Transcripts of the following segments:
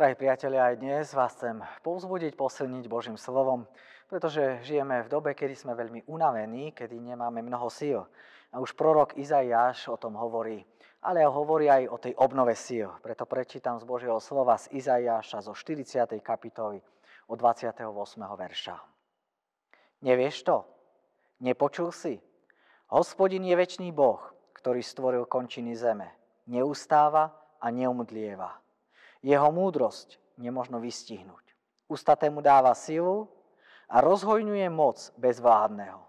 Drahí priatelia, aj dnes vás chcem povzbudiť, posilniť Božím slovom, pretože žijeme v dobe, kedy sme veľmi unavení, kedy nemáme mnoho síl. A už prorok Izaiáš o tom hovorí, ale hovorí aj o tej obnove síl. Preto prečítam z Božieho slova z Izaiáša zo 40. kapitoly od 28. verša. Nevieš to? Nepočul si? Hospodin je väčší Boh, ktorý stvoril končiny zeme. Neustáva a neumdlieva jeho múdrosť nemožno vystihnúť. Ustatému dáva silu a rozhojňuje moc bezvládneho.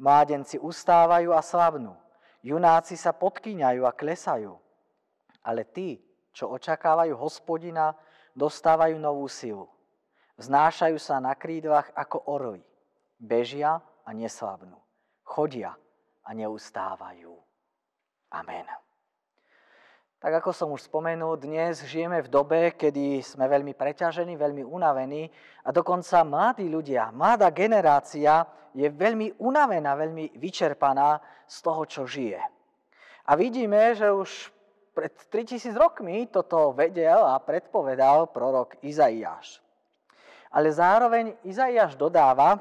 Mládenci ustávajú a slabnú. Junáci sa podkýňajú a klesajú. Ale tí, čo očakávajú hospodina, dostávajú novú silu. Vznášajú sa na krídlach ako orly. Bežia a neslabnú. Chodia a neustávajú. Amen. Tak ako som už spomenul, dnes žijeme v dobe, kedy sme veľmi preťažení, veľmi unavení a dokonca mladí ľudia, mladá generácia je veľmi unavená, veľmi vyčerpaná z toho, čo žije. A vidíme, že už pred 3000 rokmi toto vedel a predpovedal prorok Izaiáš. Ale zároveň Izaiáš dodáva,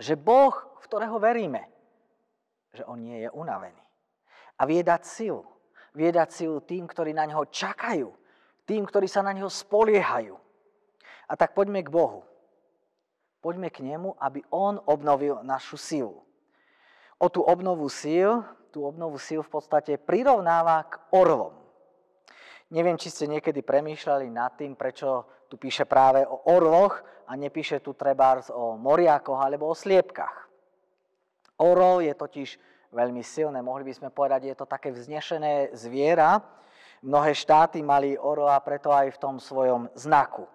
že Boh, v ktorého veríme, že on nie je unavený a vie dať silu vie dať silu tým, ktorí na neho čakajú, tým, ktorí sa na neho spoliehajú. A tak poďme k Bohu. Poďme k nemu, aby on obnovil našu silu. O tú obnovu síl, tú obnovu síl v podstate prirovnáva k orlom. Neviem, či ste niekedy premýšľali nad tým, prečo tu píše práve o orloch a nepíše tu trebárs o moriakoch alebo o sliepkach. Orol je totiž veľmi silné. Mohli by sme povedať, je to také vznešené zviera. Mnohé štáty mali orola preto aj v tom svojom znaku.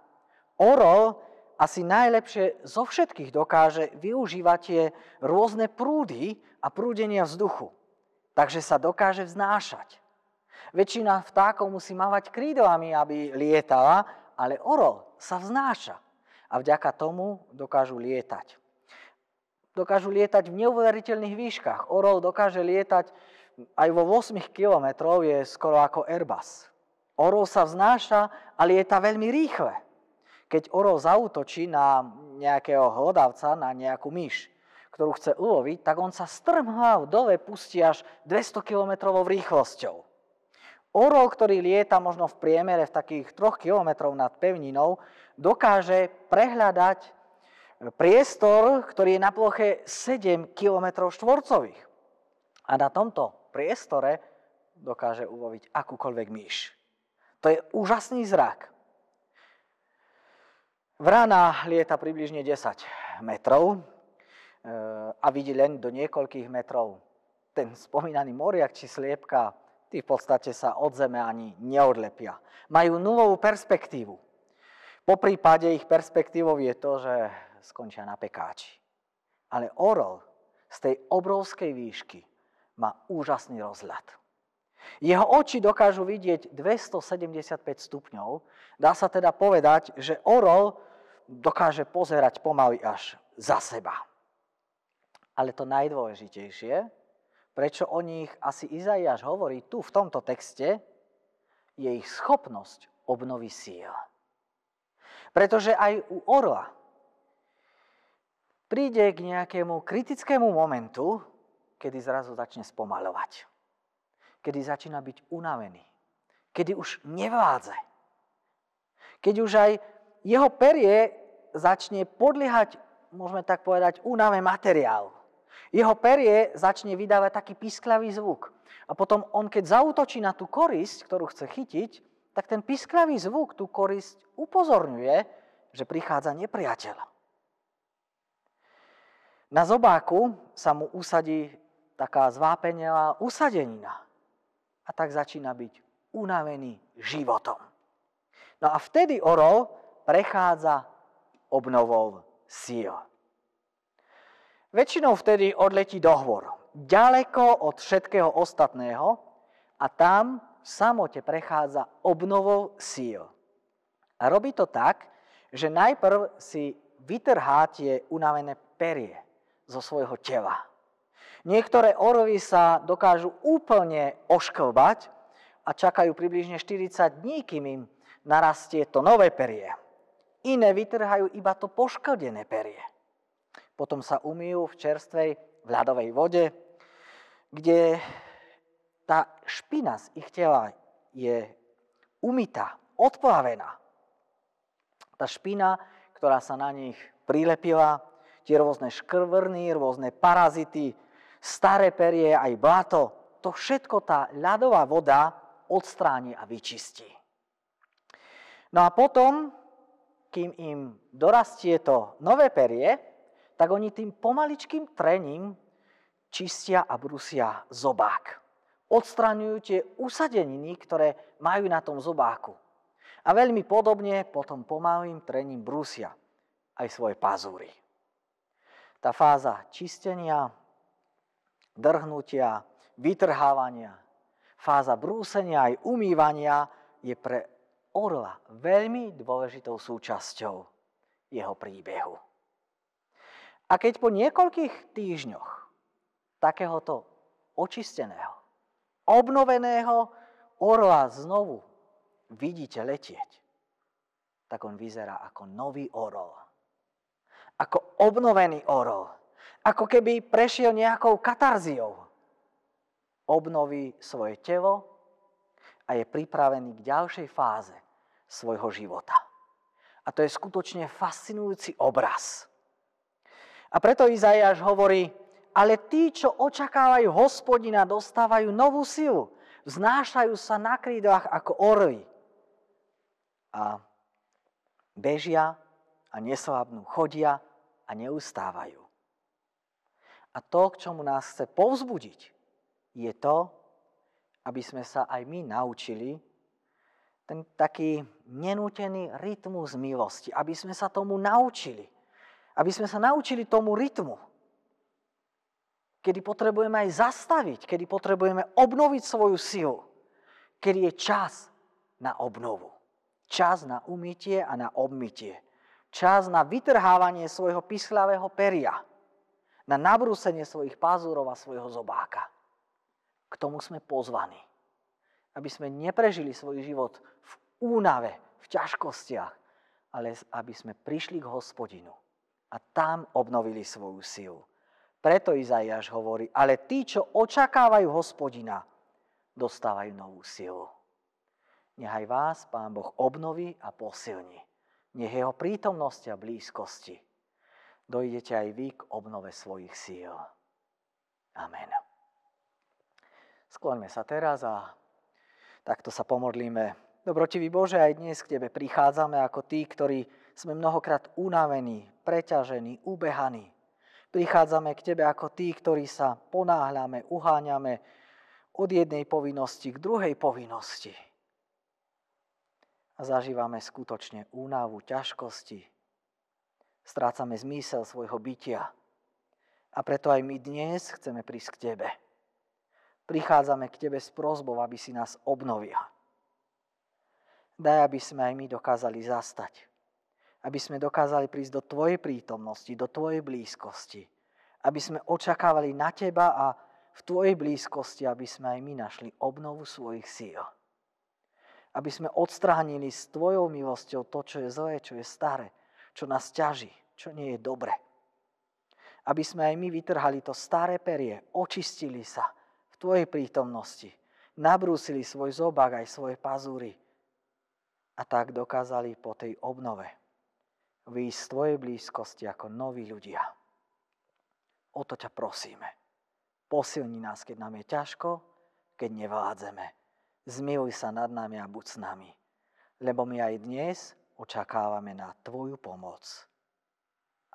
Orol asi najlepšie zo všetkých dokáže využívať tie rôzne prúdy a prúdenia vzduchu. Takže sa dokáže vznášať. Väčšina vtákov musí mávať krídlami, aby lietala, ale orol sa vznáša a vďaka tomu dokážu lietať dokážu lietať v neuveriteľných výškach. Orol dokáže lietať aj vo 8 kilometrov, je skoro ako Airbus. Orol sa vznáša a lieta veľmi rýchle. Keď orol zautočí na nejakého hlodavca, na nejakú myš, ktorú chce uloviť, tak on sa strmhá dole pustí až 200 km rýchlosťou. Orol, ktorý lieta možno v priemere v takých 3 km nad pevninou, dokáže prehľadať priestor, ktorý je na ploche 7 km štvorcových. A na tomto priestore dokáže uloviť akúkoľvek myš. To je úžasný zrak. Vrana lieta približne 10 metrov e, a vidí len do niekoľkých metrov. Ten spomínaný moriak či sliepka, tí v podstate sa od zeme ani neodlepia. Majú nulovú perspektívu. Po prípade ich perspektívou je to, že skončia na pekáči. Ale orol z tej obrovskej výšky má úžasný rozhľad. Jeho oči dokážu vidieť 275 stupňov. Dá sa teda povedať, že orol dokáže pozerať pomaly až za seba. Ale to najdôležitejšie, prečo o nich asi Izaiáš hovorí tu v tomto texte, je ich schopnosť obnovy síl. Pretože aj u orla príde k nejakému kritickému momentu, kedy zrazu začne spomalovať. Kedy začína byť unavený. Kedy už nevládze. Keď už aj jeho perie začne podliehať, môžeme tak povedať, únave materiálu. Jeho perie začne vydávať taký pisklavý zvuk. A potom on, keď zautočí na tú korisť, ktorú chce chytiť, tak ten pisklavý zvuk tú korisť upozorňuje, že prichádza nepriateľ. Na zobáku sa mu usadí taká zvápenelá usadenina. A tak začína byť unavený životom. No a vtedy orol prechádza obnovou síl. Väčšinou vtedy odletí do hvor, ďaleko od všetkého ostatného a tam v samote prechádza obnovou síl. A robí to tak, že najprv si vytrhá tie unavené perie zo svojho tela. Niektoré orvy sa dokážu úplne ošklbať a čakajú približne 40 dní, kým im narastie to nové perie. Iné vytrhajú iba to poškodené perie. Potom sa umýjú v čerstvej v ľadovej vode, kde tá špina z ich tela je umytá, odplavená. Tá špina, ktorá sa na nich prilepila, tie rôzne škrvrny, rôzne parazity, staré perie, aj blato, to všetko tá ľadová voda odstráni a vyčistí. No a potom, kým im dorastie to nové perie, tak oni tým pomaličkým trením čistia a brusia zobák. Odstraňujú tie usadeniny, ktoré majú na tom zobáku. A veľmi podobne potom pomalým trením brusia aj svoje pazúry. Tá fáza čistenia, drhnutia, vytrhávania, fáza brúsenia aj umývania je pre orla veľmi dôležitou súčasťou jeho príbehu. A keď po niekoľkých týždňoch takéhoto očisteného, obnoveného orla znovu vidíte letieť, tak on vyzerá ako nový orol. Ako obnovený orol. Ako keby prešiel nejakou katarziou. Obnoví svoje telo a je pripravený k ďalšej fáze svojho života. A to je skutočne fascinujúci obraz. A preto Izaiáš hovorí, ale tí, čo očakávajú hospodina, dostávajú novú silu. Vznášajú sa na krídach ako orly. A bežia a neslábnú, chodia a neustávajú. A to, k čomu nás chce povzbudiť, je to, aby sme sa aj my naučili ten taký nenútený rytmus milosti, aby sme sa tomu naučili. Aby sme sa naučili tomu rytmu, kedy potrebujeme aj zastaviť, kedy potrebujeme obnoviť svoju silu, kedy je čas na obnovu. Čas na umytie a na obmytie. Čas na vytrhávanie svojho pisklavého peria. Na nabrúsenie svojich pazúrov a svojho zobáka. K tomu sme pozvaní. Aby sme neprežili svoj život v únave, v ťažkostiach, ale aby sme prišli k hospodinu a tam obnovili svoju silu. Preto Izaiáš hovorí, ale tí, čo očakávajú hospodina, dostávajú novú silu. Nechaj vás Pán Boh obnoví a posilní. Nech jeho prítomnosti a blízkosti dojdete aj vy k obnove svojich síl. Amen. Skloňme sa teraz a takto sa pomodlíme. Dobrotivý Bože, aj dnes k Tebe prichádzame ako tí, ktorí sme mnohokrát unavení, preťažení, ubehaní. Prichádzame k Tebe ako tí, ktorí sa ponáhľame, uháňame od jednej povinnosti k druhej povinnosti. A zažívame skutočne únavu, ťažkosti. Strácame zmysel svojho bytia. A preto aj my dnes chceme prísť k Tebe. Prichádzame k Tebe s prozbou, aby si nás obnovil. Daj, aby sme aj my dokázali zastať aby sme dokázali prísť do Tvojej prítomnosti, do Tvojej blízkosti. Aby sme očakávali na Teba a v Tvojej blízkosti, aby sme aj my našli obnovu svojich síl. Aby sme odstránili s Tvojou milosťou to, čo je zlé, čo je staré, čo nás ťaží, čo nie je dobre. Aby sme aj my vytrhali to staré perie, očistili sa v Tvojej prítomnosti, nabrúsili svoj zobák aj svoje pazúry a tak dokázali po tej obnove výjsť z Tvojej blízkosti ako noví ľudia. O to ťa prosíme. Posilni nás, keď nám je ťažko, keď nevládzeme. Zmiluj sa nad nami a buď s nami. Lebo my aj dnes očakávame na Tvoju pomoc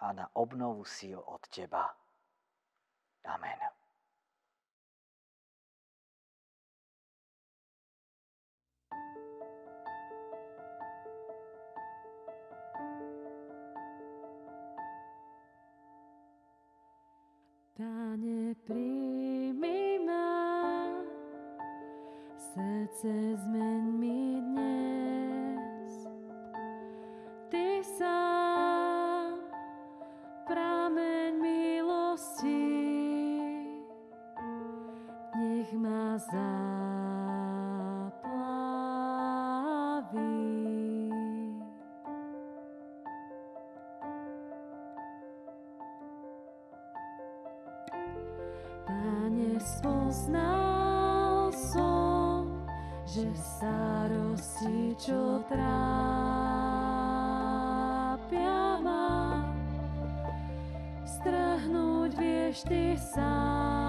a na obnovu síl od Teba. Amen. Pane, príjmi ma, Srdce zmen mi dnes, Ty sám, prameň milosti, nech ma zaplaví. Pane, spoznáš že starosti, čo trápia ma, strhnúť vieš ty sám.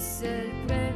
es el.